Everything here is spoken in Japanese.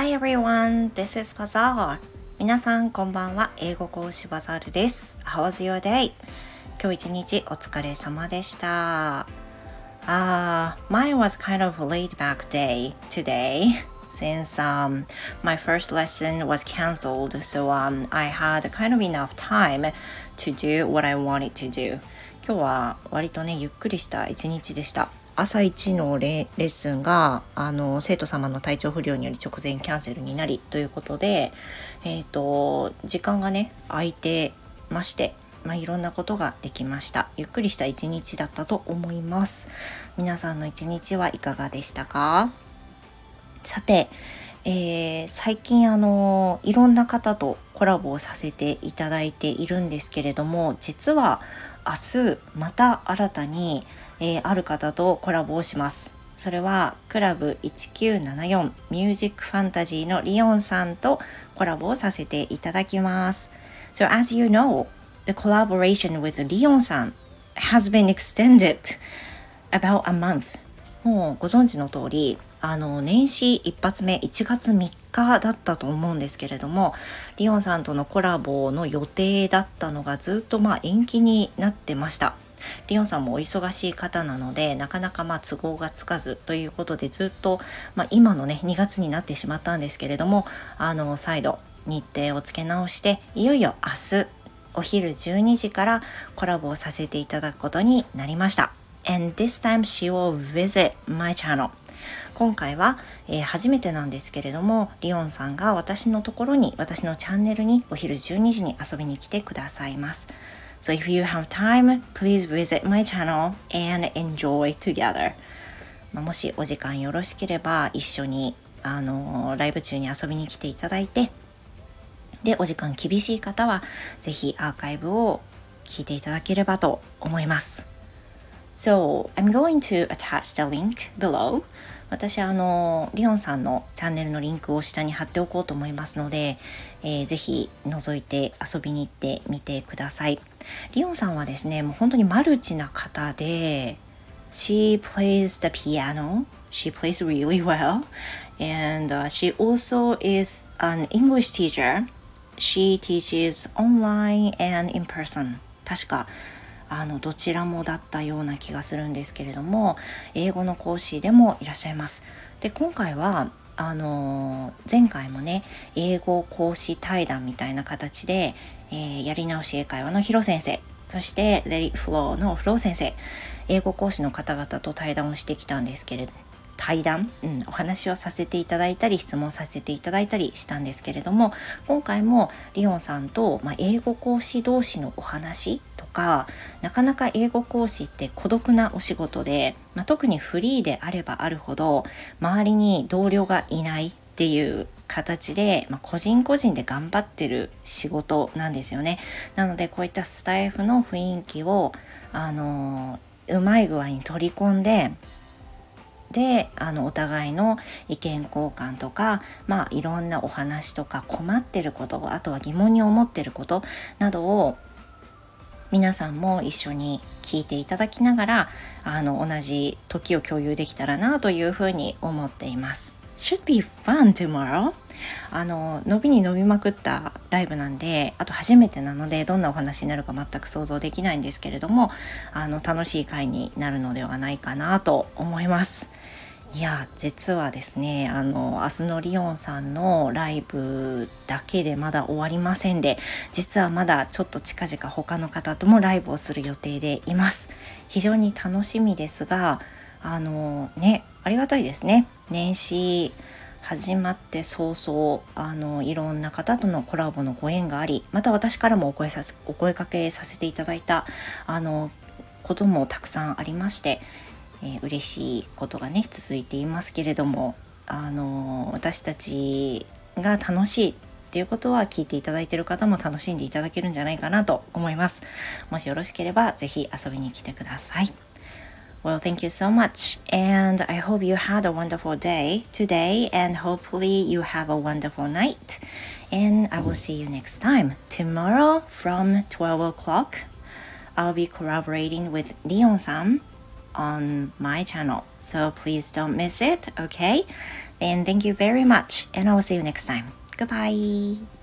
Hi everyone, this is Bazaar. 皆さんこんばんは。英語講師バザールです。How was your day? 今日一日お疲れ様でした。Ah, uh, mine was kind of laid back day today. Since um, my first lesson was cancelled, so um, I had kind of enough time to do what I wanted to do. 今日は割とね、ゆっくりした一日でした。朝一のレッスンがあの生徒様の体調不良により直前キャンセルになりということで、えーと、時間がね空いてまして、まあ、いろんなことができました。ゆっくりした一日だったと思います。皆さんの一日はいかがでしたか？さて、えー、最近あのいろんな方とコラボをさせていただいているんですけれども実は明日また新たにえー、ある方とコラボをします。それはクラブ1974ミュージックファンタジーのリオンさんとコラボをさせていただきます。So as you know, the collaboration with リオンさん has been extended about a month. もうご存知の通り、あの、年始一発目1月3日だったと思うんですけれども、リオンさんとのコラボの予定だったのがずっとまあ延期になってました。リオンさんもお忙しい方なのでなかなかまあ都合がつかずということでずっと、まあ、今のね2月になってしまったんですけれどもあの再度日程を付け直していよいよ明日お昼12時からコラボをさせていただくことになりました。And this time she will visit my channel. 今回は、えー、初めてなんですけれどもリオンさんが私のところに私のチャンネルにお昼12時に遊びに来てくださいます。So if you have time, please visit my channel and enjoy together. もしお時間よろしければ一緒にあのライブ中に遊びに来ていただいてでお時間厳しい方はぜひアーカイブを聞いていただければと思います。So I'm going to attach the link below 私あのリオンさんのチャンネルのリンクを下に貼っておこうと思いますので、えー、ぜひ覗いて遊びに行ってみてください。リオンさんはですね、もう本当にマルチな方で、She plays the piano. She plays really well. And、uh, she also is an English teacher. She teaches online and in person. 確かあのどちらもだったような気がするんですけれども英語の講師でもいらっしゃいます。で今回はあの前回もね英語講師対談みたいな形で、えー、やり直し英会話のヒロ先生そして Let It Flow のフロー先生英語講師の方々と対談をしてきたんですけれど対談、うん、お話をさせていただいたり質問させていただいたりしたんですけれども今回もリオンさんと、まあ、英語講師同士のお話かなかなか英語講師って孤独なお仕事で、まあ、特にフリーであればあるほど周りに同僚がいないっていう形で、まあ、個人個人で頑張ってる仕事なんですよね。なのでこういったスタイフの雰囲気をあのうまい具合に取り込んでであのお互いの意見交換とかまあいろんなお話とか困ってることあとは疑問に思ってることなどを皆さんも一緒に聞いていただきながらあの同じ時を共有できたらなというふうに思っています。Should be fun tomorrow? あの伸びに伸びまくったライブなんであと初めてなのでどんなお話になるか全く想像できないんですけれどもあの楽しい回になるのではないかなと思います。いや実はですねあの明日のリオンさんのライブだけでまだ終わりませんで実はまだちょっと近々他の方ともライブをする予定でいます。非常に楽しみですがあのねありがたいですね。年始始まって早々あのいろんな方とのコラボのご縁がありまた私からもお声さお声かけさせていただいたあのこともたくさんありましてえー、嬉しいことがね続いていますけれどもあの私たちが楽しいっていうことは聞いていただいている方も楽しんでいただけるんじゃないかなと思います。もしよろしければぜひ遊びに来てください。Well, thank you so much. And I hope you had a wonderful day today, and hopefully, you have a wonderful night. And I will see you next time. Tomorrow from 12 o'clock, I'll be collaborating with Leon san on my channel. So please don't miss it, okay? And thank you very much, and I will see you next time. Goodbye.